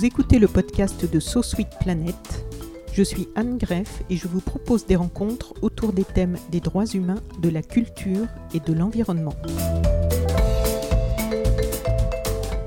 Vous écoutez le podcast de So Sweet Planet. Je suis Anne Greff et je vous propose des rencontres autour des thèmes des droits humains, de la culture et de l'environnement.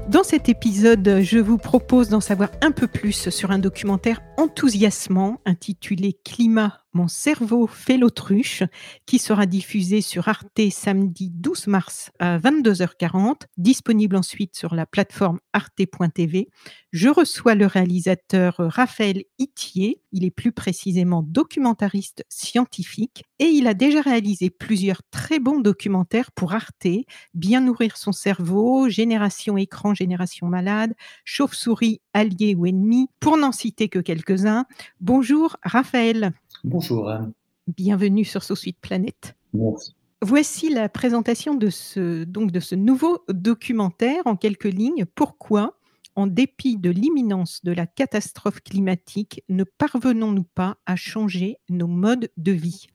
Dans cet épisode, je vous propose d'en savoir un peu plus sur un documentaire enthousiasmant intitulé Climat mon cerveau fait l'autruche, qui sera diffusé sur Arte samedi 12 mars à 22h40, disponible ensuite sur la plateforme arte.tv. Je reçois le réalisateur Raphaël Itier, il est plus précisément documentariste scientifique et il a déjà réalisé plusieurs très bons documentaires pour Arte, Bien nourrir son cerveau, Génération écran, Génération malade, Chauve-souris, allié ou ennemi, pour n'en citer que quelques-uns. Bonjour Raphaël. Bonjour. Bienvenue sur So Suite Planète. Merci. Voici la présentation de ce, donc de ce nouveau documentaire en quelques lignes. Pourquoi, en dépit de l'imminence de la catastrophe climatique, ne parvenons-nous pas à changer nos modes de vie?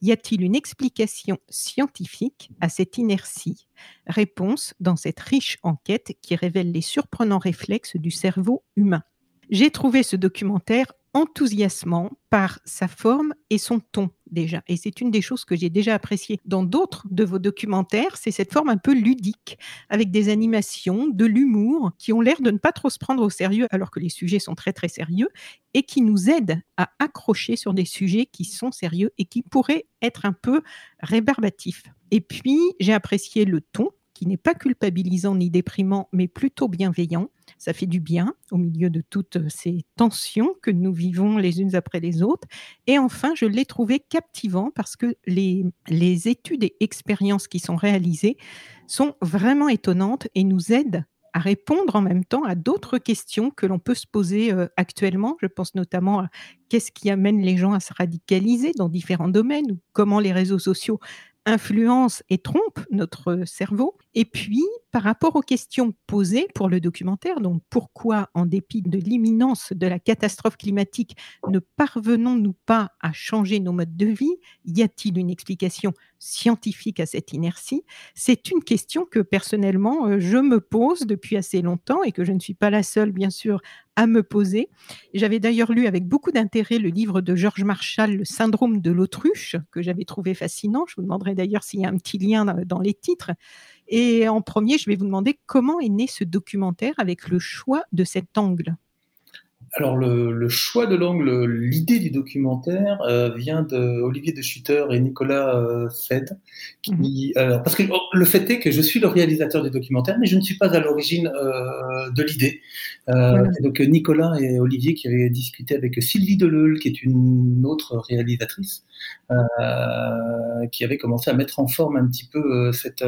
Y a-t-il une explication scientifique à cette inertie? Réponse dans cette riche enquête qui révèle les surprenants réflexes du cerveau humain. J'ai trouvé ce documentaire enthousiasmant par sa forme et son ton déjà. Et c'est une des choses que j'ai déjà appréciées dans d'autres de vos documentaires, c'est cette forme un peu ludique, avec des animations, de l'humour, qui ont l'air de ne pas trop se prendre au sérieux alors que les sujets sont très très sérieux, et qui nous aident à accrocher sur des sujets qui sont sérieux et qui pourraient être un peu rébarbatifs. Et puis, j'ai apprécié le ton qui n'est pas culpabilisant ni déprimant, mais plutôt bienveillant. Ça fait du bien au milieu de toutes ces tensions que nous vivons les unes après les autres. Et enfin, je l'ai trouvé captivant parce que les, les études et expériences qui sont réalisées sont vraiment étonnantes et nous aident à répondre en même temps à d'autres questions que l'on peut se poser euh, actuellement. Je pense notamment à qu'est-ce qui amène les gens à se radicaliser dans différents domaines ou comment les réseaux sociaux influence et trompe notre cerveau. Et puis, par rapport aux questions posées pour le documentaire, donc pourquoi, en dépit de l'imminence de la catastrophe climatique, ne parvenons-nous pas à changer nos modes de vie Y a-t-il une explication? Scientifique à cette inertie C'est une question que personnellement, euh, je me pose depuis assez longtemps et que je ne suis pas la seule, bien sûr, à me poser. J'avais d'ailleurs lu avec beaucoup d'intérêt le livre de Georges Marshall, Le syndrome de l'autruche, que j'avais trouvé fascinant. Je vous demanderai d'ailleurs s'il y a un petit lien dans les titres. Et en premier, je vais vous demander comment est né ce documentaire avec le choix de cet angle. Alors le, le, choix de l'angle, l'idée du documentaire euh, vient de Olivier de Schutter et Nicolas euh, Fed. Qui, mm-hmm. alors, parce que oh, le fait est que je suis le réalisateur du documentaire, mais je ne suis pas à l'origine euh, de l'idée. Voilà. Donc Nicolas et Olivier qui avaient discuté avec Sylvie Deleuil, qui est une autre réalisatrice, qui avait commencé à mettre en forme un petit peu cette,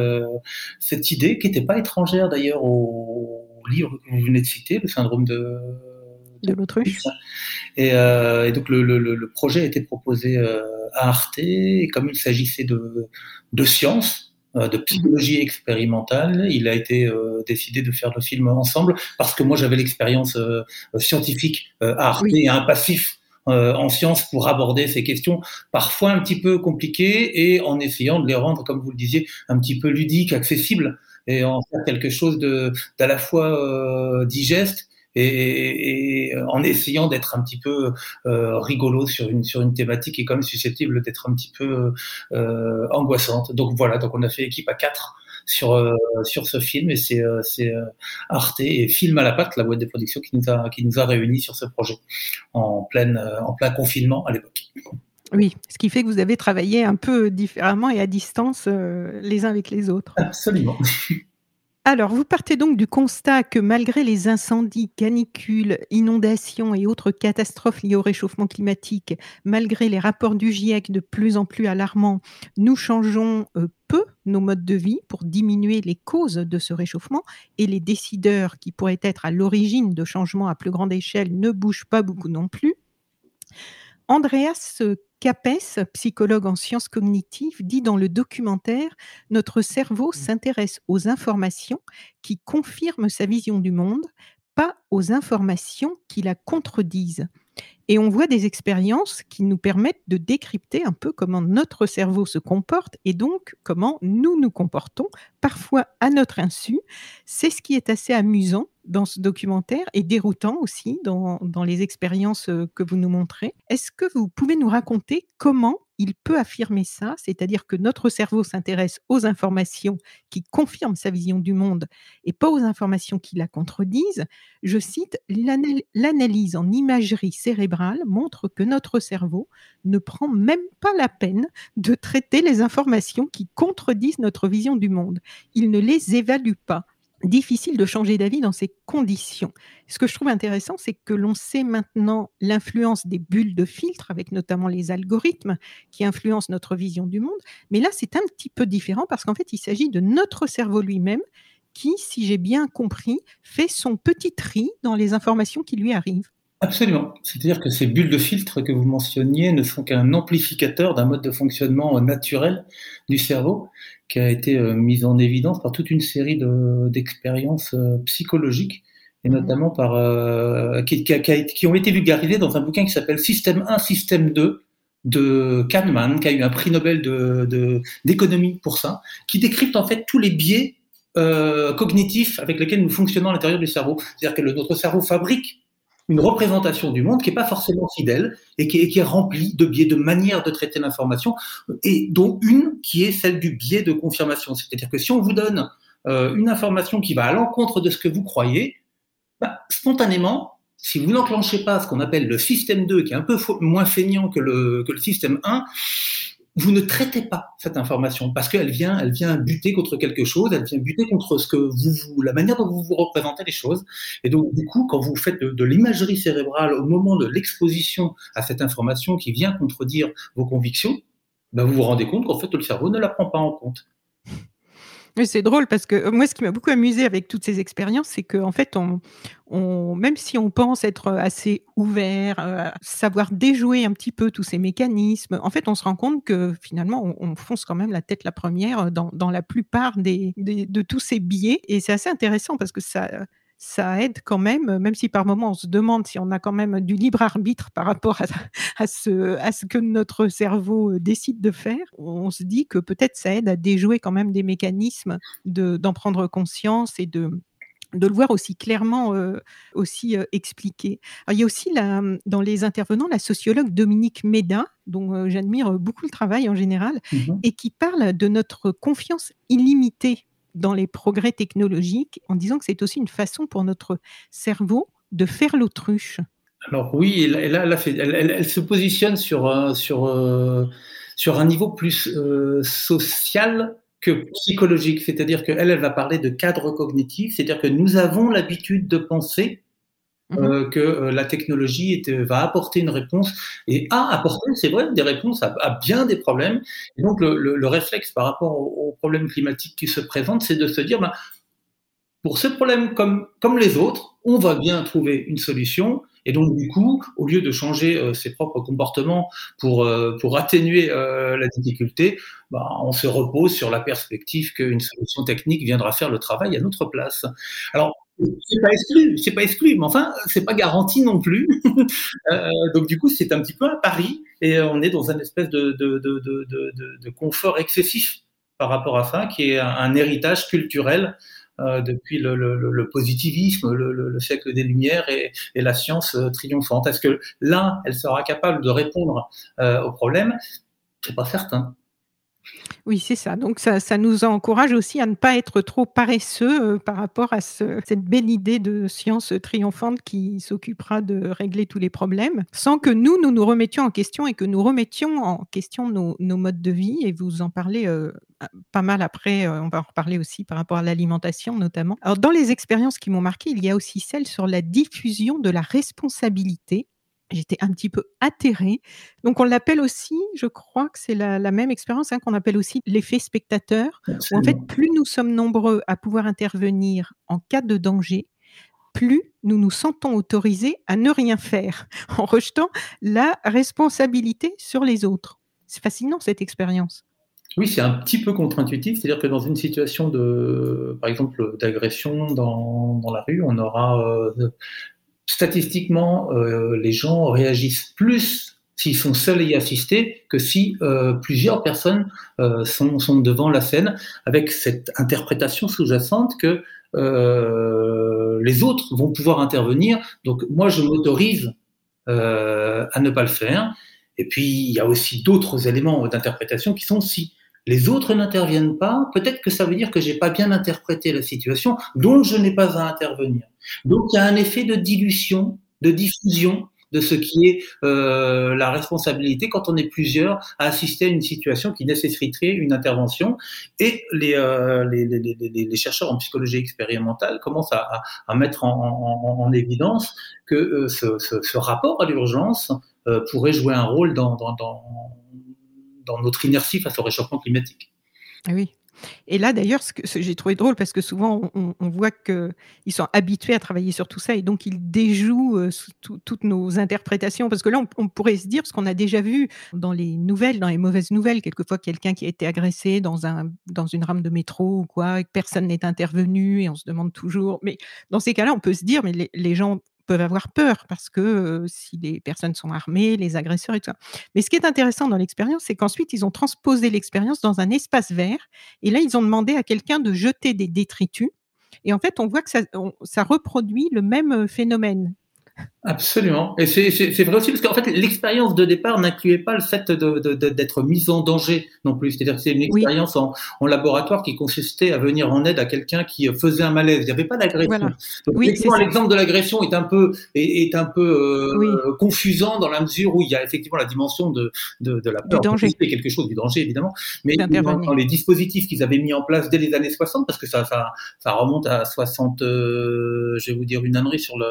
cette idée, qui n'était pas étrangère d'ailleurs au livre que vous venez de citer, le syndrome de de l'autruche. Et, euh, et, donc le, le, le, projet a été proposé euh, à Arte, et comme il s'agissait de, de sciences, euh, de psychologie expérimentale, il a été euh, décidé de faire le film ensemble, parce que moi j'avais l'expérience euh, scientifique à Arte oui. et un passif en sciences pour aborder ces questions parfois un petit peu compliquées et en essayant de les rendre, comme vous le disiez, un petit peu ludiques, accessibles et en faire quelque chose de d'à la fois digeste et, et, en essayant d'être un petit peu euh, rigolo sur une sur une thématique qui est quand même susceptible d'être un petit peu euh, angoissante. Donc voilà, donc on a fait équipe à quatre sur euh, sur ce film et c'est c'est Arte et Film à la patte, la boîte de production qui nous a qui nous a réunis sur ce projet en pleine en plein confinement à l'époque. Oui, ce qui fait que vous avez travaillé un peu différemment et à distance euh, les uns avec les autres. Absolument. Alors, vous partez donc du constat que malgré les incendies, canicules, inondations et autres catastrophes liées au réchauffement climatique, malgré les rapports du GIEC de plus en plus alarmants, nous changeons euh, peu nos modes de vie pour diminuer les causes de ce réchauffement et les décideurs qui pourraient être à l'origine de changements à plus grande échelle ne bougent pas beaucoup non plus. Andreas Capes, psychologue en sciences cognitives, dit dans le documentaire Notre cerveau s'intéresse aux informations qui confirment sa vision du monde, pas aux informations qui la contredisent. Et on voit des expériences qui nous permettent de décrypter un peu comment notre cerveau se comporte et donc comment nous nous comportons, parfois à notre insu. C'est ce qui est assez amusant dans ce documentaire et déroutant aussi dans, dans les expériences que vous nous montrez. Est-ce que vous pouvez nous raconter comment il peut affirmer ça, c'est-à-dire que notre cerveau s'intéresse aux informations qui confirment sa vision du monde et pas aux informations qui la contredisent. Je cite, l'analyse en imagerie cérébrale montre que notre cerveau ne prend même pas la peine de traiter les informations qui contredisent notre vision du monde. Il ne les évalue pas difficile de changer d'avis dans ces conditions. Ce que je trouve intéressant, c'est que l'on sait maintenant l'influence des bulles de filtre, avec notamment les algorithmes qui influencent notre vision du monde. Mais là, c'est un petit peu différent parce qu'en fait, il s'agit de notre cerveau lui-même qui, si j'ai bien compris, fait son petit tri dans les informations qui lui arrivent. Absolument. C'est-à-dire que ces bulles de filtre que vous mentionniez ne sont qu'un amplificateur d'un mode de fonctionnement naturel du cerveau qui a été euh, mise en évidence par toute une série d'expériences euh, psychologiques et mhm. notamment par euh, qui, qui, ont été vulgarisées dans un bouquin qui s'appelle Système 1, Système 2 de Kahneman, qui a eu un prix Nobel d'économie de, pour ça, qui décrypte en fait tous les biais cognitifs avec lesquels nous fonctionnons à l'intérieur du cerveau. C'est-à-dire que le, notre cerveau fabrique une représentation du monde qui n'est pas forcément fidèle et qui est, remplie de biais, de manières de traiter l'information, et dont une qui est celle du biais de confirmation. C'est-à-dire que si on vous donne euh, une information qui va à l'encontre de ce que vous croyez, bah, spontanément, si vous n'enclenchez pas ce qu'on appelle le système 2, qui est un peu moins feignant que le, que le système 1, vous ne traitez pas cette information parce qu'elle vient, elle vient buter contre quelque chose, elle vient buter contre ce que vous, la manière dont vous vous représentez les choses. Et donc, du coup, quand vous faites de, l'imagerie cérébrale au moment de l'exposition à cette information qui vient contredire vos convictions, ben vous vous rendez compte qu'en fait, le cerveau ne la prend pas en compte. C'est drôle parce que euh, moi, ce qui m'a beaucoup amusé avec toutes ces expériences, c'est qu'en fait, on, on, même si on pense être assez ouvert, euh, savoir déjouer un petit peu tous ces mécanismes, en fait, on se rend compte que finalement, on, fonce quand même la tête la première dans, dans la plupart des, de tous ces biais. Et c'est assez intéressant parce que ça ça aide quand même, même si par moments on se demande si on a quand même du libre arbitre par rapport à, ce, à ce que notre cerveau euh, décide de faire, on se dit que peut-être ça aide à déjouer quand même des mécanismes d'en prendre conscience et de, de le voir aussi clairement euh, aussi euh, expliqué. il y a aussi la, dans les intervenants la sociologue Dominique Méda, dont j'admire beaucoup le travail en général, mmh et qui parle de notre confiance illimitée dans les progrès technologiques en disant que c'est aussi une façon pour notre cerveau de faire l'autruche. Alors oui, là, elle, se positionne sur, sur, euh, sur un niveau plus euh, social que psychologique, c'est-à-dire qu'elle, elle va parler de cadre cognitif, c'est-à-dire que nous avons l'habitude de penser Mmh euh, que euh, la technologie va apporter une réponse et a apporté, c'est vrai, des réponses à, bien des problèmes. Et donc le, réflexe par rapport aux, problèmes climatiques qui se présentent, c'est de se dire, ben, pour ce problème comme, comme les autres, on va bien trouver une solution. Et donc, du coup, au lieu de changer euh, ses propres comportements pour, pour atténuer la difficulté, ben, on se repose sur la perspective qu'une solution technique viendra faire le travail à notre place. Alors, c'est pas exclu, c'est pas exclu, mais enfin, c'est pas garanti non plus. Euh, donc du coup, c'est un petit peu un pari et on est dans un espèce de, de, de, de, confort excessif par rapport à ça, qui est un, héritage culturel euh, depuis le, positivisme, le, siècle des Lumières et, et la science euh, triomphante. Est-ce que là, elle sera capable de répondre euh, au problème? C'est pas certain. Oui, c'est ça. Donc ça, ça, nous encourage aussi à ne pas être trop paresseux euh, par rapport à ce, cette belle idée de science triomphante qui s'occupera de régler tous les problèmes, sans que nous, nous nous remettions en question et que nous remettions en question nos, nos modes de vie. Et vous en parlez euh, pas mal après, euh, on va en reparler aussi par rapport à l'alimentation notamment. Alors dans les expériences qui m'ont marqué, il y a aussi celle sur la diffusion de la responsabilité J'étais un petit peu atterrée. Donc, on l'appelle aussi, je crois que c'est la, même expérience hein, qu'on appelle aussi l'effet spectateur. Où en fait, plus nous sommes nombreux à pouvoir intervenir en cas de danger, plus nous nous sentons autorisés à ne rien faire, en rejetant la responsabilité sur les autres. C'est fascinant cette expérience. Oui, c'est un petit peu contre-intuitif, c'est-à-dire que dans une situation de, par exemple, d'agression dans, dans, la rue, on aura euh, statistiquement, euh, les gens réagissent plus s'ils sont seuls et y assister que si euh, plusieurs personnes euh, sont, devant la scène, avec cette interprétation sous-jacente que les autres vont pouvoir intervenir. Donc moi, je m'autorise à ne pas le faire. Et puis, il y a aussi d'autres éléments d'interprétation qui sont si les autres n'interviennent pas, peut-être que ça veut dire que j'ai pas bien interprété la situation, donc je n'ai pas à intervenir. Donc il y a un effet de dilution, de diffusion de ce qui est euh, la responsabilité quand on est plusieurs à assister à une situation qui nécessiterait une intervention. Et les, euh, les, les, les, chercheurs en psychologie expérimentale commencent à, à mettre en, en, en, évidence que euh, ce, ce, ce, rapport à l'urgence euh, pourrait jouer un rôle dans, dans, dans dans notre inertie face au réchauffement climatique. Ah oui. Et là, d'ailleurs, ce que j'ai trouvé drôle, parce que souvent, on, on voit qu'ils sont habitués à travailler sur tout ça, et donc ils déjouent euh, toutes nos interprétations. Parce que là, on, pourrait se dire, parce qu'on a déjà vu dans les nouvelles, dans les mauvaises nouvelles, quelquefois quelqu'un qui a été agressé dans, un, dans une rame de métro ou quoi, et que personne n'est intervenu, et on se demande toujours. Mais dans ces cas-là, on peut se dire, mais les gens peuvent avoir peur parce que si les personnes sont armées, les agresseurs et tout ça. Mais ce qui est intéressant dans l'expérience, c'est qu'ensuite, ils ont transposé l'expérience dans un espace vert. Et là, ils ont demandé à quelqu'un de jeter des détritus. Et en fait, on voit que ça, ça reproduit le même phénomène. Absolument. Et c'est vrai aussi parce qu'en fait, l'expérience de départ n'incluait pas le fait d'être de, mis en danger non plus. C'est-à-dire que c'est une expérience en, en, laboratoire qui consistait à venir en aide à quelqu'un qui faisait un malaise. Il n'y avait pas d'agression. Voilà. Oui, l'exemple de l'agression est un peu est, est un peu euh, confusant dans la mesure où il y a effectivement la dimension de, de, de la peur. Du danger. quelque chose du danger évidemment, mais dans, dans, les dispositifs qu'ils avaient mis en place dès les années 60, parce que ça ça, ça remonte à 60, euh, je vais vous dire une ânerie sur le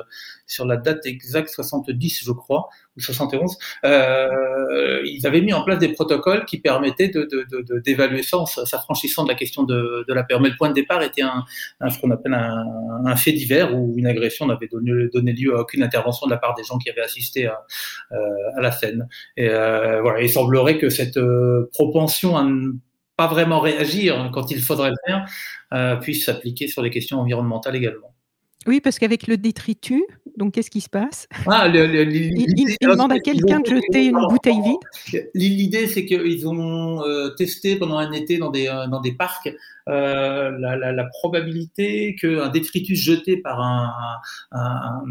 sur la date exacte 70, je crois, ou 71, euh, ils avaient mis en place des protocoles qui permettaient d'évaluer de, de, ça en s'affranchissant de la question de, la peur. Mais le point de départ était un, ce qu'on appelle un, fait divers où une agression n'avait donné, lieu à aucune intervention de la part des gens qui avaient assisté à, euh, la scène. Et euh, voilà, il semblerait que cette euh, propension à ne pas vraiment réagir quand il faudrait le faire puisse s'appliquer sur les questions environnementales également. Oui, parce qu'avec le détritus, donc qu'est-ce qui se passe? Ah, le, le, il, demande à quelqu'un de jeter une bouteille vide. L'idée, c'est qu'ils ont euh, testé pendant un été dans des, euh, dans des parcs euh, la, la, la, probabilité qu'un détritus jeté par un, un,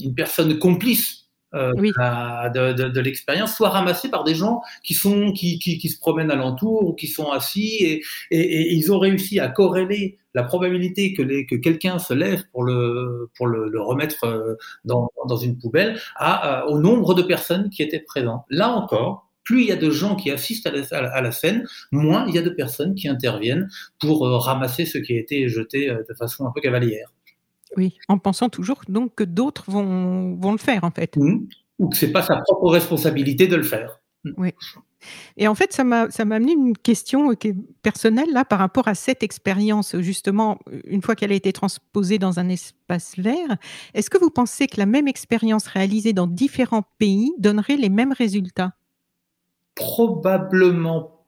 une personne complice euh, de, de, de l'expérience soit ramassé par des gens qui sont qui, qui, qui, se promènent alentour ou qui sont assis et, et, et, ils ont réussi à corréler la probabilité que, les, que quelqu'un se lève pour le pour le, le remettre euh, dans, dans une poubelle à, au nombre de personnes qui étaient présentes. Là encore, plus il y a de gens qui assistent à la, à la, scène, moins il y a de personnes qui interviennent pour euh, ramasser ce qui a été jeté de façon un peu cavalière. Oui, en pensant toujours donc que d'autres vont, vont le faire en fait. Mmh. Ou que c'est pas sa propre responsabilité de le faire. Mmh. Oui. Et en fait, ça m'a amené une question est personnelle là par rapport à cette expérience justement une fois qu'elle a été transposée dans un espace vert. Est-ce que vous pensez que la même expérience réalisée dans différents pays donnerait les mêmes résultats? Probablement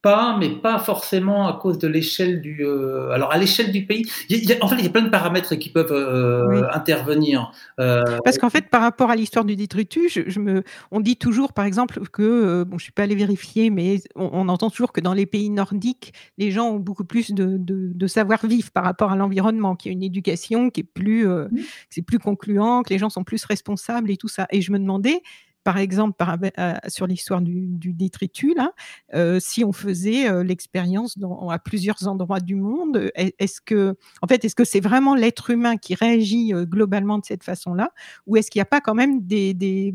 pas, mais pas forcément à cause de l'échelle du. Euh, alors à l'échelle du pays, il y a, en fait il y a plein de paramètres qui peuvent euh, intervenir. Euh... Parce qu'en fait par rapport à l'histoire du détritus, je, je, me, on dit toujours par exemple que bon je suis pas allé vérifier, mais on, on, entend toujours que dans les pays nordiques, les gens ont beaucoup plus de, de, de savoir vivre par rapport à l'environnement, qu'il y a une éducation qui est plus, mmh. c'est plus concluant, que les gens sont plus responsables et tout ça. Et je me demandais par exemple, euh, sur l'histoire du, détritus, euh, si on faisait euh, l'expérience à plusieurs endroits du monde, est-ce que, en fait, est-ce que c'est vraiment l'être humain qui réagit globalement de cette façon-là, ou est-ce qu'il n'y a pas quand même des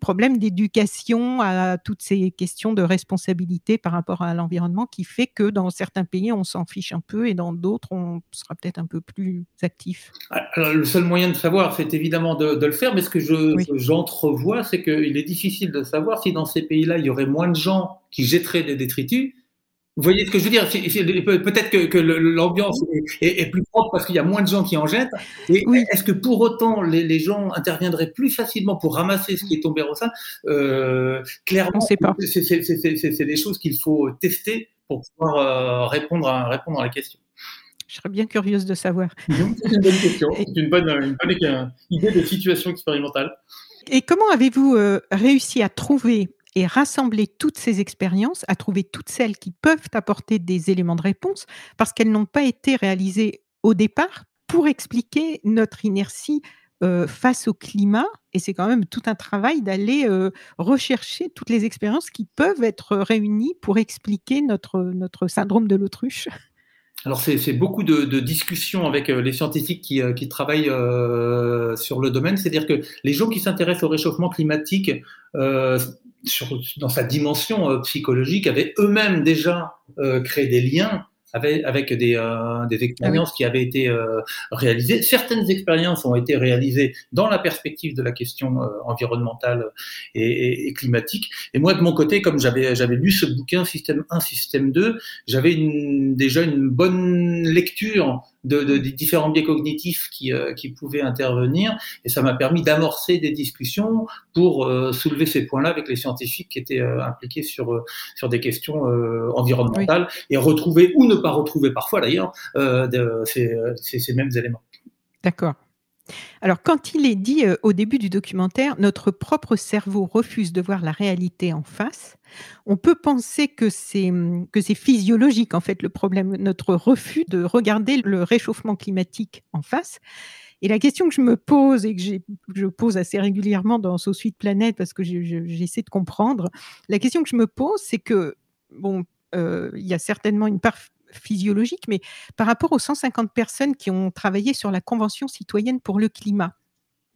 problème d'éducation à toutes ces questions de responsabilité par rapport à l'environnement qui fait que dans certains pays, on s'en fiche un peu et dans d'autres, on sera peut-être un peu plus actif. Alors, Le seul moyen de savoir, c'est évidemment de, de, le faire, mais ce que j'entrevois, c'est qu'il est difficile de savoir si dans ces pays-là, il y aurait moins de gens qui jetteraient des détritus vous voyez ce que je veux dire? Peut-être que, que l'ambiance est, est, plus propre parce qu'il y a moins de gens qui en jettent. Et est-ce que pour autant les, les, gens interviendraient plus facilement pour ramasser ce qui est tombé au sein? Euh, Clairement, c'est des choses qu'il faut tester pour pouvoir euh, répondre, à, répondre à la question. Je serais bien curieuse de savoir. C'est une bonne question. C'est une bonne, une bonne idée de situation expérimentale. Et comment avez-vous euh, réussi à trouver et rassembler toutes ces expériences, à trouver toutes celles qui peuvent apporter des éléments de réponse, parce qu'elles n'ont pas été réalisées au départ pour expliquer notre inertie euh, face au climat. Et c'est quand même tout un travail d'aller euh, rechercher toutes les expériences qui peuvent être réunies pour expliquer notre, notre syndrome de l'autruche. Alors c'est beaucoup de, de, discussions avec euh, les scientifiques qui, qui travaillent euh, sur le domaine, c'est-à-dire que les gens qui s'intéressent au réchauffement climatique euh, sur, dans sa dimension euh, psychologique, avaient eux-mêmes déjà euh, créé des liens avec, avec des, euh, des expériences qui avaient été euh, réalisées. Certaines expériences ont été réalisées dans la perspective de la question euh, environnementale et, et, et, climatique. Et moi, de mon côté, comme j'avais j'avais lu ce bouquin Système 1, Système 2, j'avais une, déjà une bonne lecture de, de, des différents biais cognitifs qui, euh, qui pouvaient intervenir, et ça m'a permis d'amorcer des discussions pour euh, soulever ces points-là avec les scientifiques qui étaient euh, impliqués sur, sur des questions environnementales oui. et retrouver ou ne pas retrouver parfois d'ailleurs ces, ces, mêmes éléments. D'accord. Alors, quand il est dit euh, au début du documentaire, notre propre cerveau refuse de voir la réalité en face, on peut penser que c'est, que c'est physiologique, en fait, le problème, notre refus de regarder le réchauffement climatique en face. Et la question que je me pose et que je pose assez régulièrement dans So Suite Planète parce que j'essaie de comprendre, la question que je me pose, c'est que, bon, euh, il y a certainement une part physiologique, mais par rapport aux 150 personnes qui ont travaillé sur la Convention citoyenne pour le climat,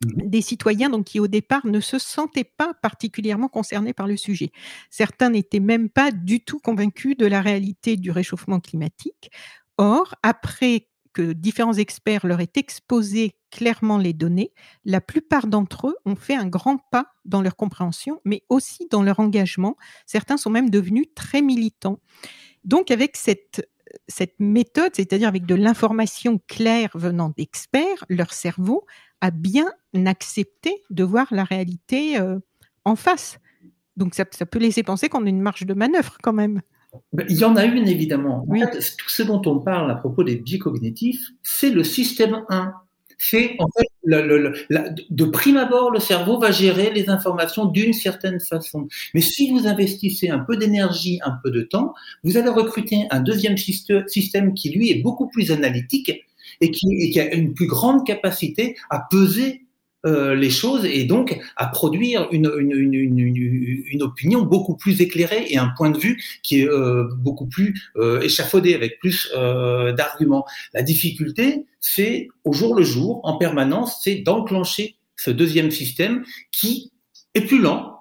mmh. des citoyens donc qui au départ ne se sentaient pas particulièrement concernés par le sujet. Certains n'étaient même pas du tout convaincus de la réalité du réchauffement climatique. Or, après que différents experts leur aient exposé clairement les données, la plupart d'entre eux ont fait un grand pas dans leur compréhension, mais aussi dans leur engagement. Certains sont même devenus très militants. Donc, avec cette cette méthode, c'est-à-dire avec de l'information claire venant d'experts, leur cerveau a bien accepté de voir la réalité euh, en face. Donc ça, ça, peut laisser penser qu'on a une marge de manœuvre quand même. Ben, il y en a une évidemment. Oui. En fait, tout ce dont on parle à propos des biais cognitifs, c'est le système 1 c'est en fait de prime abord, le cerveau va gérer les informations d'une certaine façon. Mais si vous investissez un peu d'énergie, un peu de temps, vous allez recruter un deuxième système qui lui est beaucoup plus analytique et qui, et qui a une plus grande capacité à peser euh, les choses et donc à produire une, une, une, opinion beaucoup plus éclairée et un point de vue qui est euh, beaucoup plus euh, échafaudé avec plus d'arguments. La difficulté, c'est au jour le jour, en permanence, c'est d'enclencher ce deuxième système qui est plus lent,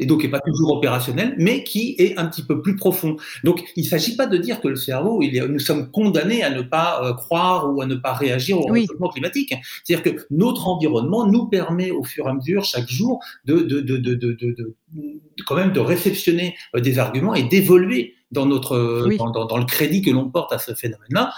et donc n'est pas toujours opérationnel, mais qui est un petit peu plus profond. Donc, il ne s'agit pas de dire que le cerveau, il est, nous sommes condamnés à ne pas euh, croire ou à ne pas réagir au oui. réchauffement climatique. C'est-à-dire que notre environnement nous permet au fur et à mesure, chaque jour, de, de, de, de, de, de, de quand même de réceptionner euh, des arguments et d'évoluer dans notre oui. dans, dans, dans le crédit que l'on porte à ce phénomène-là.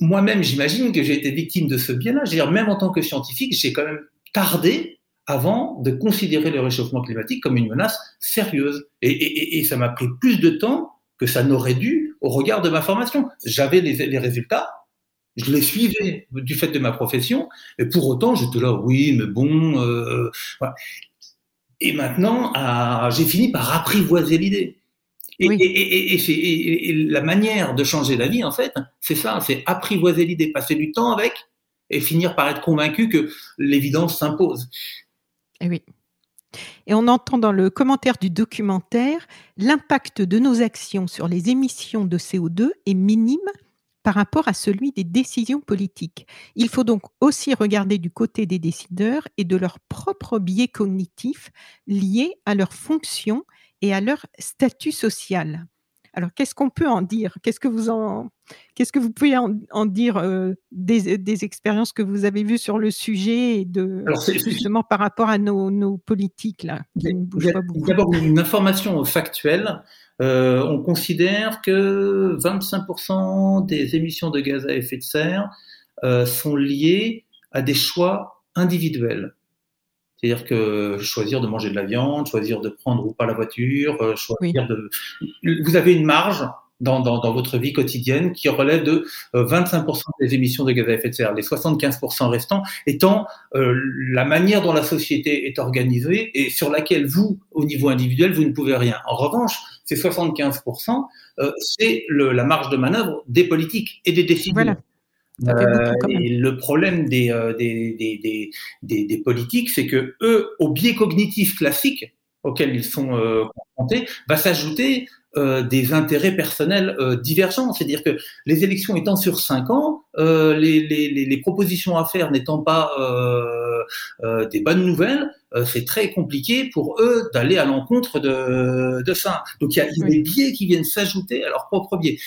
Moi-même, j'imagine que j'ai été victime de ce biais-là. Je veux dire, même en tant que scientifique, j'ai quand même tardé avant de considérer le réchauffement climatique comme une menace sérieuse. Et, et, et ça m'a pris plus de temps que ça n'aurait dû au regard de ma formation. J'avais les, les, résultats, je les suivais du fait de ma profession, et pour autant, j'étais là, oui, mais bon. Euh, voilà. Et maintenant, j'ai fini par apprivoiser l'idée. Et, oui. et, et, et, la manière de changer la vie, en fait, c'est ça, c'est apprivoiser l'idée, passer du temps avec et finir par être convaincu que l'évidence s'impose. Et eh oui. Et on entend dans le commentaire du documentaire, l'impact de nos actions sur les émissions de CO2 est minime par rapport à celui des décisions politiques. Il faut donc aussi regarder du côté des décideurs et de leurs propres biais cognitifs liés à leur fonction et à leur statut social. Alors, qu'est-ce qu'on peut en dire? Qu'est-ce que vous en, qu'est-ce que vous pouvez en, dire euh, des, expériences que vous avez vues sur le sujet et de justement par rapport à nos, politiques là qui ne bougent pas beaucoup? D'abord, une information factuelle. Euh, on considère que 25% des émissions de gaz à effet de serre euh, sont liées à des choix individuels. C'est-à-dire que choisir de manger de la viande, choisir de prendre ou pas la voiture, euh, choisir de. Vous avez une marge dans, dans, dans, votre vie quotidienne qui relève de 25% euh, des émissions de gaz à effet de serre, les 75% restants étant euh, la manière dont la société est organisée et sur laquelle vous, au niveau individuel, vous ne pouvez rien. En revanche, ces 75%, euh, c'est la marge de manœuvre des politiques et des décideurs. Voilà. Euh, et le problème des, euh, des, des, des, des, politiques, c'est que eux, au biais cognitif classique auquel ils sont euh, confrontés, va s'ajouter euh, des intérêts personnels euh, divergents. C'est-à-dire que les élections étant sur cinq ans, les, les, les, propositions à faire n'étant pas des bonnes nouvelles, c'est très compliqué pour eux d'aller à l'encontre de, de ça. Donc il y a, il y a des biais qui viennent s'ajouter à leurs propres biais.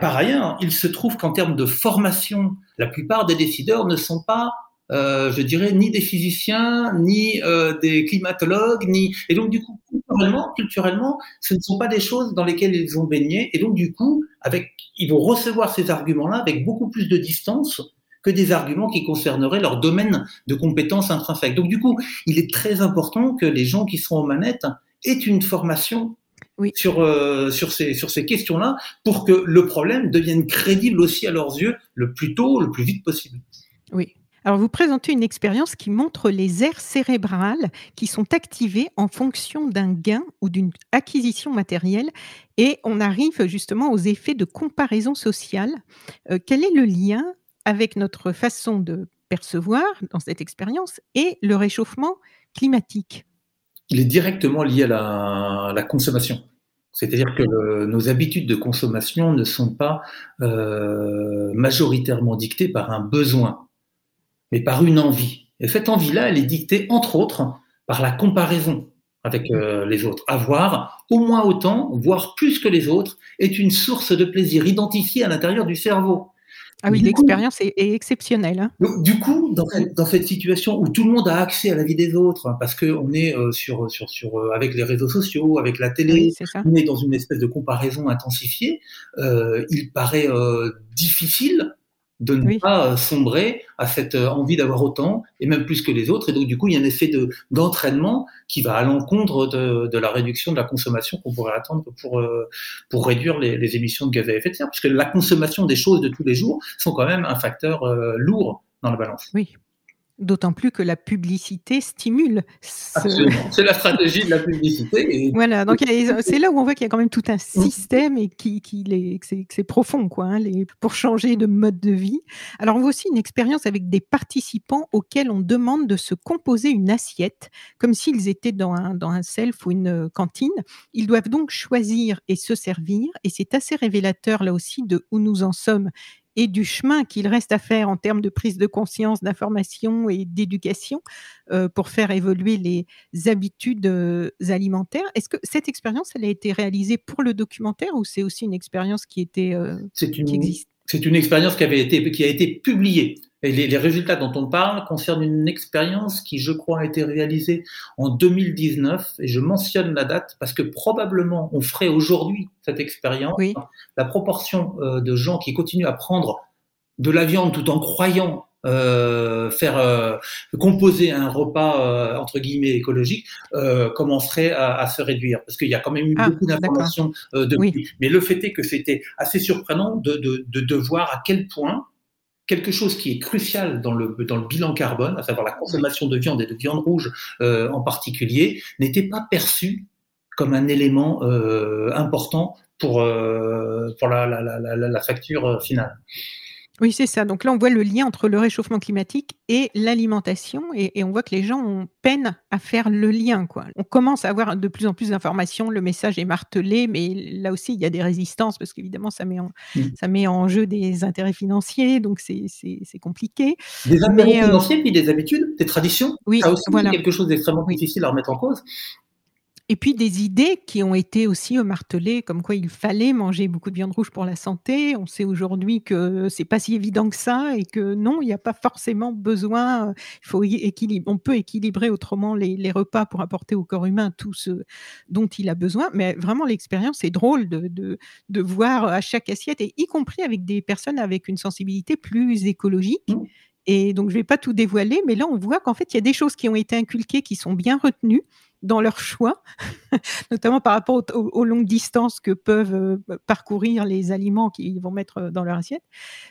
Par ailleurs, il se trouve qu'en termes de formation, la plupart des décideurs ne sont pas, euh, je dirais, ni des physiciens, ni euh, des climatologues, ni et donc du coup culturellement, culturellement, ce ne sont pas des choses dans lesquelles ils ont baigné et donc du coup, avec, ils vont recevoir ces arguments-là avec beaucoup plus de distance que des arguments qui concerneraient leur domaine de compétences intrinsèques. Donc du coup, il est très important que les gens qui sont aux manettes aient une formation sur, euh, sur ces, sur ces questions-là pour que le problème devienne crédible aussi à leurs yeux le plus tôt, le plus vite possible. Oui. Alors, vous présentez une expérience qui montre les aires cérébrales qui sont activées en fonction d'un gain ou d'une acquisition matérielle et on arrive justement aux effets de comparaison sociale. Euh, quel est le lien avec notre façon de percevoir dans cette expérience et le réchauffement climatique? Il est directement lié à la, consommation. C'est-à-dire que nos habitudes de consommation ne sont pas euh, majoritairement dictées par un besoin, mais par une envie. Et cette envie-là, elle est dictée, entre autres, par la comparaison avec euh, les autres. Avoir au moins autant, voire plus que les autres, est une source de plaisir identifiée à l'intérieur du cerveau. Ah oui, l'expérience est, exceptionnelle. Hein. du coup, dans, cette situation où tout le monde a accès à la vie des autres, hein, parce qu'on est euh, sur, sur, sur, euh, avec les réseaux sociaux, avec la télé, on est dans une espèce de comparaison intensifiée, euh, il paraît difficile de ne pas euh, sombrer à cette euh, envie d'avoir autant et même plus que les autres. Et donc, du coup, il y a un effet de, d'entraînement qui va à l'encontre de, de, la réduction de la consommation qu'on pourrait attendre pour, euh, pour réduire les, les, émissions de gaz à effet de serre. Parce que la consommation des choses de tous les jours sont quand même un facteur lourd dans la balance. Oui, D'autant plus que la publicité stimule. C'est la stratégie de la publicité. Voilà, donc c'est là où on voit qu'il y a quand même tout un système et qui, qui que c'est profond, quoi, hein, les, pour changer de mode de vie. Alors, on voit aussi une expérience avec des participants auxquels on demande de se composer une assiette, comme s'ils étaient dans un, dans un self ou une cantine. Ils doivent donc choisir et se servir, et c'est assez révélateur là aussi de où nous en sommes et du chemin qu'il reste à faire en termes de prise de conscience, d'information et d'éducation euh, pour faire évoluer les habitudes euh, alimentaires. Est-ce que cette expérience, elle a été réalisée pour le documentaire ou c'est aussi une expérience qui était euh, qui existe? C'est une expérience qui avait été qui a été publiée et les, résultats dont on parle concernent une expérience qui, je crois, a été réalisée en 2019. Et je mentionne la date parce que probablement on ferait aujourd'hui cette expérience. La proportion euh, de gens qui continuent à prendre de la viande tout en croyant euh, faire euh, composer un repas entre guillemets écologique commencerait à, se réduire parce qu'il y a quand même eu ah, beaucoup d'informations depuis. Mais le fait est que c'était assez surprenant de, de, de, de voir à quel point quelque chose qui est crucial dans le, dans le bilan carbone, à savoir la consommation de viande et de viande rouge euh, en particulier, n'était pas perçu comme un élément euh, important pour, euh, pour la, la, la, la, facture finale. Oui, c'est ça. Donc là, on voit le lien entre le réchauffement climatique et l'alimentation et, et on voit que les gens ont peine à faire le lien. Quoi. On commence à avoir de plus en plus d'informations, le message est martelé, mais là aussi, il y a des résistances parce qu'évidemment, ça, met en, Mm. ça met en jeu des intérêts financiers, donc c'est compliqué. Des intérêts Mais, euh, financiers, puis des habitudes, des traditions. Oui, ça aussi, voilà. c'est quelque chose d'extrêmement difficile à remettre en cause. Et puis des idées qui ont été aussi martelées, comme quoi il fallait manger beaucoup de viande rouge pour la santé. On sait aujourd'hui que c'est pas si évident que ça et que non, il n'y a pas forcément besoin. euh, Il faut équilibrer, on peut équilibrer autrement les, les repas pour apporter au corps humain tout ce dont il a besoin. Mais vraiment, l'expérience est drôle de, de, de voir à chaque assiette, et y compris avec des personnes avec une sensibilité plus écologique. Mm. Et donc, je ne vais pas tout dévoiler, mais là, on voit qu'en fait, il y a des choses qui ont été inculquées, qui sont bien retenues dans leur choix, notamment par rapport aux, longues distances que peuvent euh, parcourir les aliments qu'ils vont mettre euh, dans leur assiette.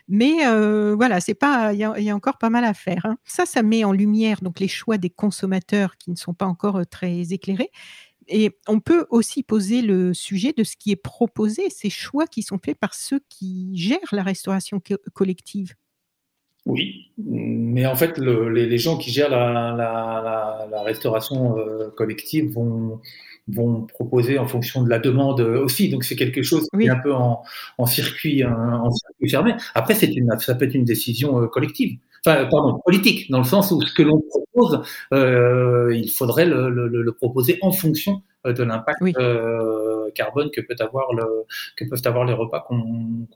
Mais euh, voilà, c'est pas, il y, a- encore pas mal à faire. hein. Ça, ça met en lumière donc les choix des consommateurs qui ne sont pas encore très éclairés. Et on peut aussi poser le sujet de ce qui est proposé, ces choix qui sont faits par ceux qui gèrent la restauration co- collective. Oui, mais en fait, le- les, les gens qui gèrent la, la, la, la restauration euh, collective vont, vont proposer en fonction de la demande aussi. Donc, c'est quelque chose qui est un peu en, en, circuit, hein, en circuit fermé. Après, c'est une, ça peut être une décision euh, collective. Enfin, pardon, politique, dans le sens où ce que l'on propose, euh, il faudrait le, le, le, proposer en fonction de l'impact Oui. euh, carbone que peut avoir le que peuvent avoir les repas qu'on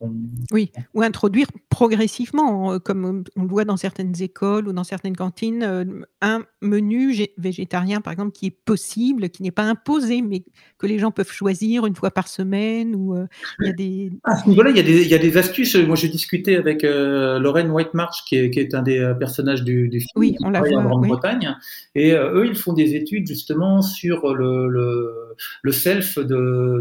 Oui, ou introduire progressivement, euh, comme on le voit dans certaines écoles ou dans certaines cantines, euh, un menu gé- végétarien, par exemple, qui est possible, qui n'est pas imposé, mais que les gens peuvent choisir une fois par semaine. Ou euh, il y a des. À ce niveau-là, il y, a des, il y a des astuces. Moi, j'ai discuté avec euh, Lorraine Whitemarsh, qui est, qui est un des personnages du, du film, Oui, qui on la travaille en oui. Grande-Bretagne. Et euh, eux, ils font des études justement sur le, le, le self de,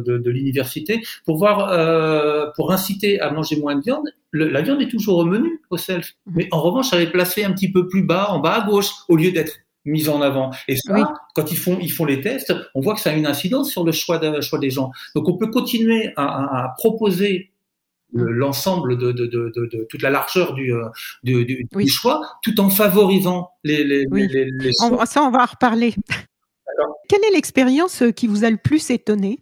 de, de l'université pour voir, euh, pour inciter à manger moins de viande. Le- la viande est toujours au menu au self, Mhm. mais en revanche, elle est placée un petit peu plus bas, en bas à gauche, au lieu d'être mise en avant. Et ça, Oui. quand ils font, ils font les tests, on voit que ça a une incidence sur le choix, de, choix des gens. Donc, on peut continuer à, à- à proposer le- l'ensemble de, de, de, de, de toute la largeur du, euh, du, du, Oui. du choix, tout en favorisant les, les, Oui. les, les On- ça, on va en reparler. Quelle est l'expérience euh, qui vous a le plus étonné?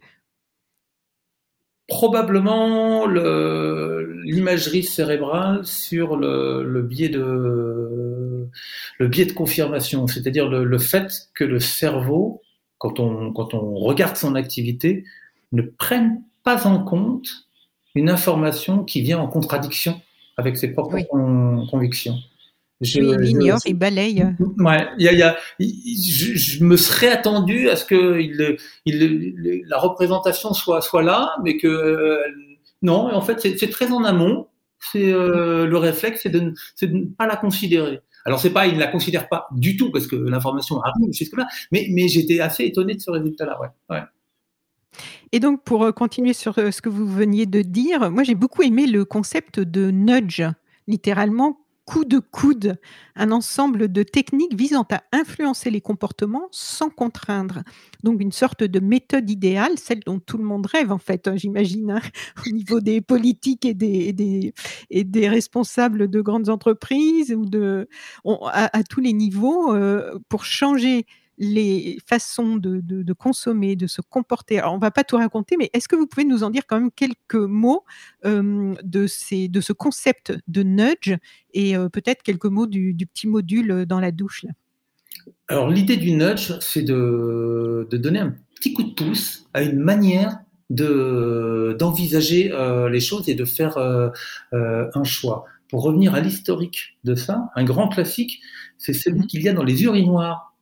Probablement le- l'imagerie cérébrale sur le, le biais de le biais de confirmation, c'est-à-dire le, le fait que le cerveau, quand on quand on regarde son activité, ne prenne pas en compte une information qui vient en contradiction avec ses propres Oui. con- convictions. Je- Oui, il je- ignore, il balaye. Ouais, y a, y a, je, je me serais attendu à ce que il, il, la représentation soit, soit là, mais que euh, non. En fait, c'est très en amont. C'est euh, le réflexe, c'est de, ne- c'est de ne pas la considérer. Alors c'est pas, il ne la considère pas du tout parce que l'information arrive jusque là. Mais, mais j'étais assez étonné de ce résultat-là. Ouais. ouais. Et donc, pour euh, continuer sur ce que vous veniez de dire, moi j'ai beaucoup aimé le concept de nudge, littéralement coup de coude, un ensemble de techniques visant à influencer les comportements sans contraindre. Donc une sorte de méthode idéale, celle dont tout le monde rêve en fait, hein, j'imagine, hein, au niveau des politiques et des, responsables de grandes entreprises ou de, à tous les niveaux, euh, pour changer les façons de, de- de consommer, de se comporter. Alors, on va pas tout raconter, mais est-ce que vous pouvez nous en dire quand même quelques mots euh, de, ces, de ce concept de nudge et euh, peut-être quelques mots du, du petit module dans la douche là? Alors l'idée du nudge, c'est de, de donner un petit coup de pouce à une manière de d'envisager euh, les choses et de faire un choix. Pour revenir à l'historique de ça, un grand classique, c'est celui Mhm. qu'il y a dans les urinoirs.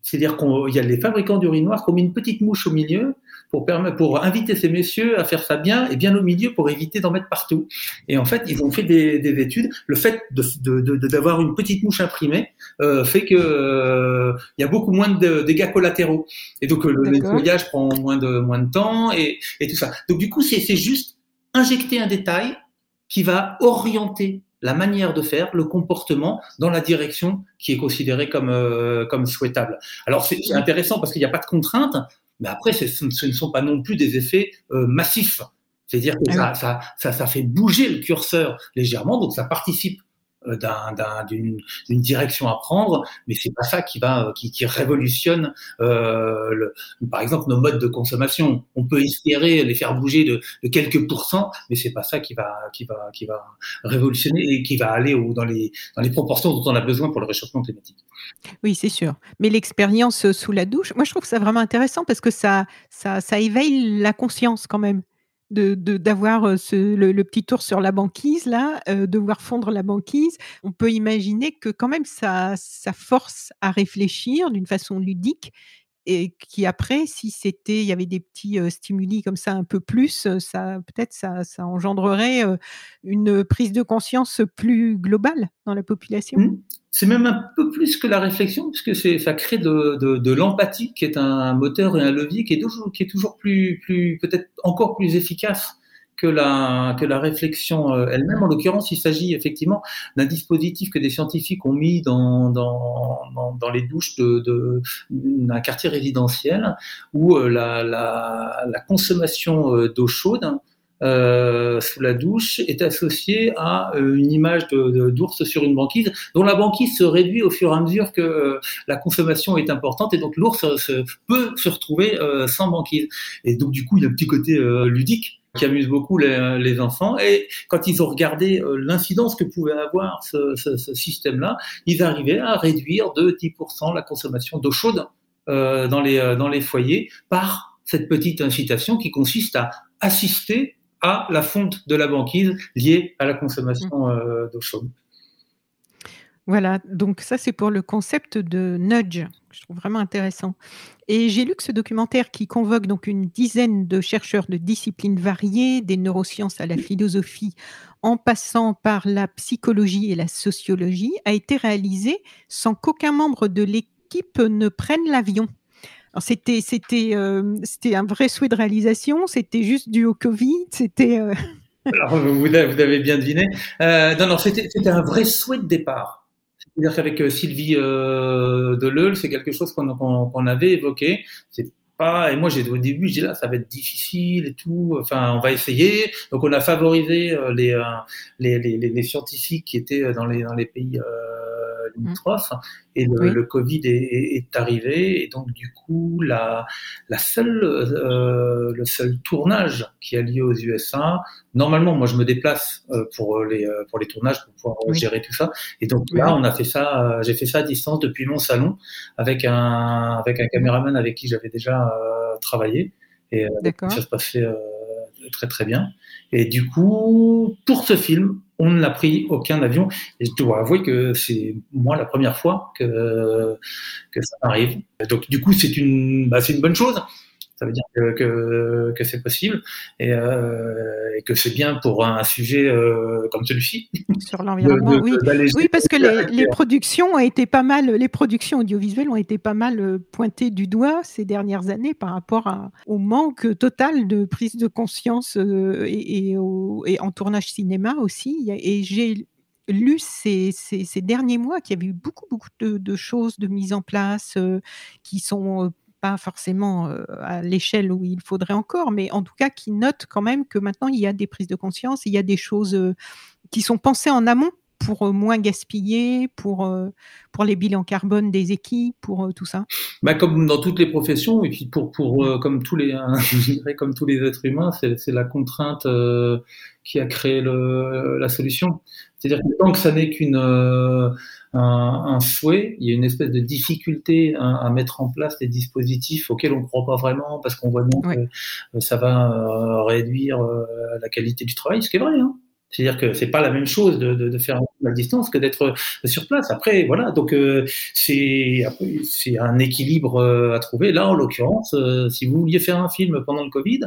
C'est-à-dire qu'il y a les fabricants d'urinoirs qui ont mis une petite mouche au milieu pour, permettre, pour inviter ces messieurs à faire ça bien et bien au milieu pour éviter d'en mettre partout. Et en fait, ils ont fait des, des études. Le fait d'avoir de, de, de, une petite mouche imprimée euh, fait que euh, il y a beaucoup moins de dégâts collatéraux. Et donc le nettoyage prend moins de moins de temps et, et tout ça. Donc du coup, c'est juste injecter un détail qui va orienter la manière de faire, le comportement dans la direction qui est considérée comme euh, comme souhaitable. Alors c'est intéressant parce qu'il n'y a pas de contrainte, mais après ce, ne sont pas non plus des effets euh, massifs. C'est-à-dire que ah ça, ça, ça, fait bouger le curseur légèrement, donc ça participe euh, d'une direction à prendre, mais c'est pas ça qui va qui, qui révolutionne euh, le, par exemple nos modes de consommation. On peut espérer les faire bouger de, quelques pourcents, mais c'est pas ça qui va qui va qui va révolutionner et qui va aller dans les dans les proportions dont on a besoin pour le réchauffement climatique. Oui, c'est sûr. Mais l'expérience sous la douche, moi je trouve ça vraiment intéressant parce que ça ça ça éveille la conscience quand même de d'avoir le, petit tour sur la banquise là, de voir fondre la banquise. On peut imaginer que quand même ça, ça force à réfléchir d'une façon ludique et qui après, si c'était, il y avait des petits stimuli comme ça un peu plus, ça peut-être ça, ça engendrerait une prise de conscience plus globale dans la population. Mmh. C'est même un peu plus que la réflexion, puisque c'est, ça crée de, l'empathie, qui est un moteur et un levier qui est toujours, qui est toujours plus, peut-être encore plus efficace que la, réflexion euh, elle-même. En l'occurrence, il s'agit effectivement d'un dispositif que des scientifiques ont mis dans, dans, dans, les douches d'un quartier résidentiel où euh, la consommation euh, d'eau chaude euh, sous la douche est associée à une image d'ours sur une banquise, dont la banquise se réduit au fur et à mesure que la consommation est importante, et donc l'ours peut se retrouver sans banquise. Et donc du coup, il y a un petit côté ludique qui amuse beaucoup les, enfants. Et quand ils ont regardé euh, l'incidence que pouvait avoir ce, système-là, ils arrivaient à réduire de 10% la consommation d'eau chaude euh, euh, dans les foyers par cette petite incitation qui consiste à assister à la fonte de la banquise liée à la consommation euh, d'eau chaude. Voilà, donc ça c'est pour le concept de nudge, que je trouve vraiment intéressant. Et j'ai lu que ce documentaire qui convoque donc une dizaine de chercheurs de disciplines variées, des neurosciences à la philosophie, en passant par la psychologie et la sociologie, a été réalisé sans qu'aucun membre de l'équipe ne prenne l'avion. C'était c'était euh, c'était un vrai souhait de réalisation, c'était juste dû au Covid, c'était. Euh, Alors vous avez, bien deviné. Euh, non non c'était un vrai souhait de départ. C'est-à-dire qu'avec Sylvie Deleuil, c'est quelque chose qu'on avait évoqué. C'est pas, et moi j'ai au début, j'ai là, ça va être difficile et tout. Enfin, on va essayer. Donc on a favorisé les, les, les, les, scientifiques qui étaient dans les, dans les pays limitrophes. Et le, le Covid est, est, arrivé, et donc du coup, la, la seule, euh, le seul tournage qui a lieu aux USA, normalement, moi je me déplace euh, pour les euh, pour les tournages pour pouvoir gérer tout ça, et donc là, on a fait ça, j'ai fait ça à distance depuis mon salon avec un avec un caméraman avec qui j'avais déjà travaillé, et ça se passait très très bien. Et du coup, pour ce film, on n'a pris aucun avion. Et je dois avouer que c'est moi la première fois que, ça arrive. Donc du coup, c'est une, bah, c'est une bonne chose ça veut dire que, que, c'est possible euh, et, que c'est bien pour un sujet euh, comme celui-ci. Sur l'environnement, oui. Oui, parce que les, productions ont été pas mal, les productions audiovisuelles ont été pas mal euh, pointées du doigt ces dernières années par rapport au manque total de prise de conscience et, en tournage cinéma aussi. Et j'ai lu ces, ces, derniers mois qu'il y avait eu beaucoup, beaucoup de, choses de mise en place qui sont pas forcément à l'échelle où il faudrait encore, mais en tout cas qui note quand même que maintenant il y a des prises de conscience, il y a des choses qui sont pensées en amont pour moins gaspiller, pour, pour les bilans carbone des équipes, pour tout ça bah, Comme dans toutes les professions, et puis pour, pour, comme, tous les, comme tous les êtres humains, c'est la contrainte qui a créé le, la solution. C'est-à-dire que tant que ça n'est qu'une un, souhait, il y a une espèce de difficulté à, mettre en place des dispositifs auxquels on ne croit pas vraiment parce qu'on voit bien que euh, ça va euh, réduire euh, la qualité du travail, ce qui est vrai. Hein. C'est-à-dire que c'est pas la même chose de, de, de faire la distance que d'être sur place. Après, voilà, donc c'est c'est un équilibre à trouver. Là, en l'occurrence, si vous vouliez faire un film pendant le Covid,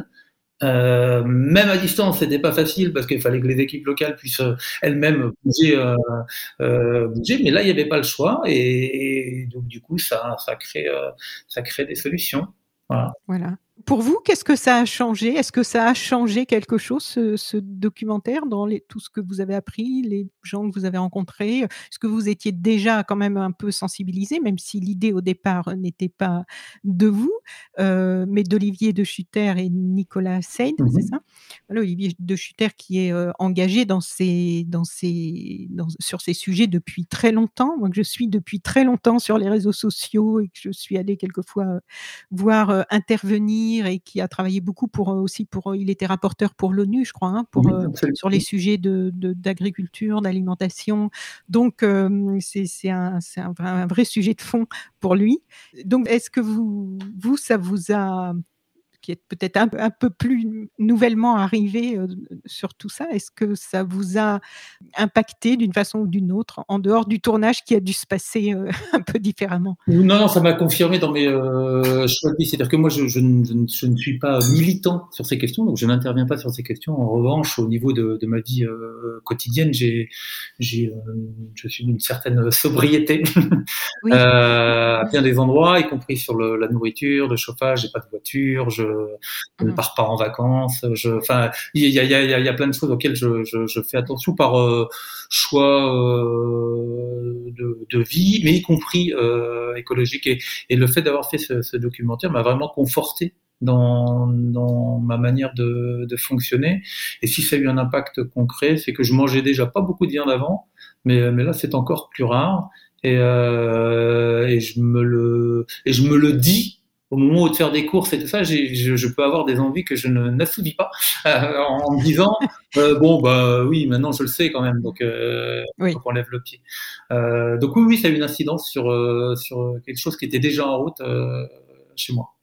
euh, même à distance, c'était pas facile parce qu'il fallait que les équipes locales puissent euh, elles-mêmes bouger, euh, bouger, mais là il n'y avait pas le choix et, donc du coup ça, ça crée, ça crée des solutions. Voilà. voilà. Pour vous, qu'est-ce que ça a changé? Est-ce que ça a changé quelque chose, ce, ce documentaire, dans les, tout ce que vous avez appris, les gens que vous avez rencontrés? Est-ce que vous étiez déjà quand même un peu sensibilisé, même si l'idée au départ n'était pas de vous, euh, mais d'Olivier de Schutter et Nicolas Seyd, Mhm. c'est ça? Voilà, Olivier de Schutter qui est euh, engagé dans ces, dans ces, dans- sur ces sujets depuis très longtemps. Moi, que je suis depuis très longtemps sur les réseaux sociaux et que je suis allée quelquefois euh, voir euh, et qui a travaillé beaucoup pour euh, aussi pour euh, il était rapporteur pour l'ONU je crois hein, pour Oui, euh, sur les sujets de de- d'agriculture d'alimentation. Donc c'est c'est un c'est un, vrai- un vrai sujet de fond pour lui. Donc est-ce que vous vous ça vous a qui est peut-être un, peu- un peu plus nouvellement arrivé euh, sur tout ça, est-ce que ça vous a impacté d'une façon ou d'une autre en dehors du tournage qui a dû se passer euh, un peu différemment? Non, non, ça m'a confirmé dans mes euh, choix de vie. C'est-à-dire que moi, je, je, ne- je ne- je ne suis pas militant sur ces questions, donc je n'interviens pas sur ces questions. En revanche, au niveau de, de ma vie euh, quotidienne, j'ai, j'ai, euh, je suis d'une certaine sobriété Oui. à bien des endroits, y compris sur le, la nourriture, le chauffage. J'ai pas de voiture, je, je ne Mhm. pars pas en vacances. Je, enfin, il y a, y, a, y a- y a plein de choses auxquelles je, je, je fais attention par euh, choix euh, de, de vie, mais y compris euh, écologique. Et, et le fait d'avoir fait ce, ce documentaire m'a vraiment conforté dans, dans ma manière de, de fonctionner. Et si ça a eu un impact concret, c'est que je mangeais déjà pas beaucoup de viande avant, mais, mais là c'est encore plus rare. Et, euh, et je me le et je me le dis au moment de faire des courses et tout ça, je, je peux avoir des envies que je ne n'assoudis pas euh, en me disant euh, bon bah oui maintenant je le sais quand même donc euh, Oui. faut qu'on lève le pied. Euh, donc oui oui ça a eu une incidence sur euh, sur quelque chose qui était déjà en route euh, chez moi.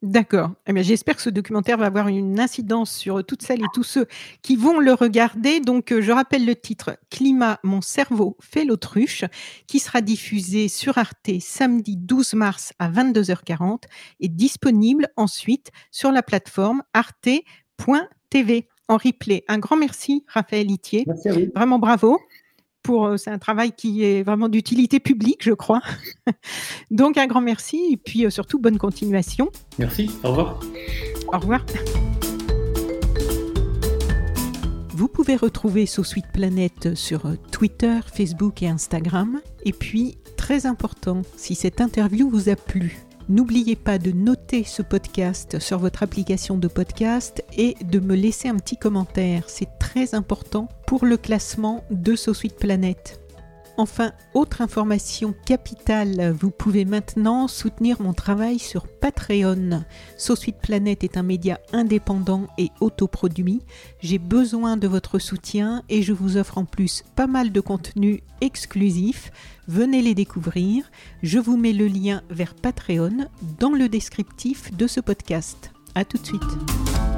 D'accord. Eh bien, j'espère que ce documentaire va avoir une incidence sur toutes celles et tous ceux qui vont le regarder. Donc, euh, je rappelle le titre Climat, mon cerveau fait l'autruche, qui sera diffusé sur Arte samedi 12 mars à 22h40 et disponible ensuite sur la plateforme arte.tv en replay. Un grand merci, Raphaël Itier. Merci à vous. Vraiment bravo. Pour, euh, c'est un travail qui est vraiment d'utilité publique, je crois. Donc, un grand merci et puis euh, surtout, bonne continuation. Merci. Au revoir. Au revoir. Vous pouvez retrouver So Sweet Planet sur euh, Twitter, Facebook et Instagram. Et puis, très important, si cette interview vous a plu, n'oubliez pas de noter ce podcast sur votre application de podcast et de me laisser un petit commentaire. C'est très important pour le classement de So Sweet Planet. Enfin, autre information capitale, vous pouvez maintenant soutenir mon travail sur Patreon. Sweet Planet est un média indépendant et autoproduit. J'ai besoin de votre soutien et je vous offre en plus pas mal de contenus exclusifs. Venez les découvrir. Je vous mets le lien vers Patreon dans le descriptif de ce podcast. À tout de suite.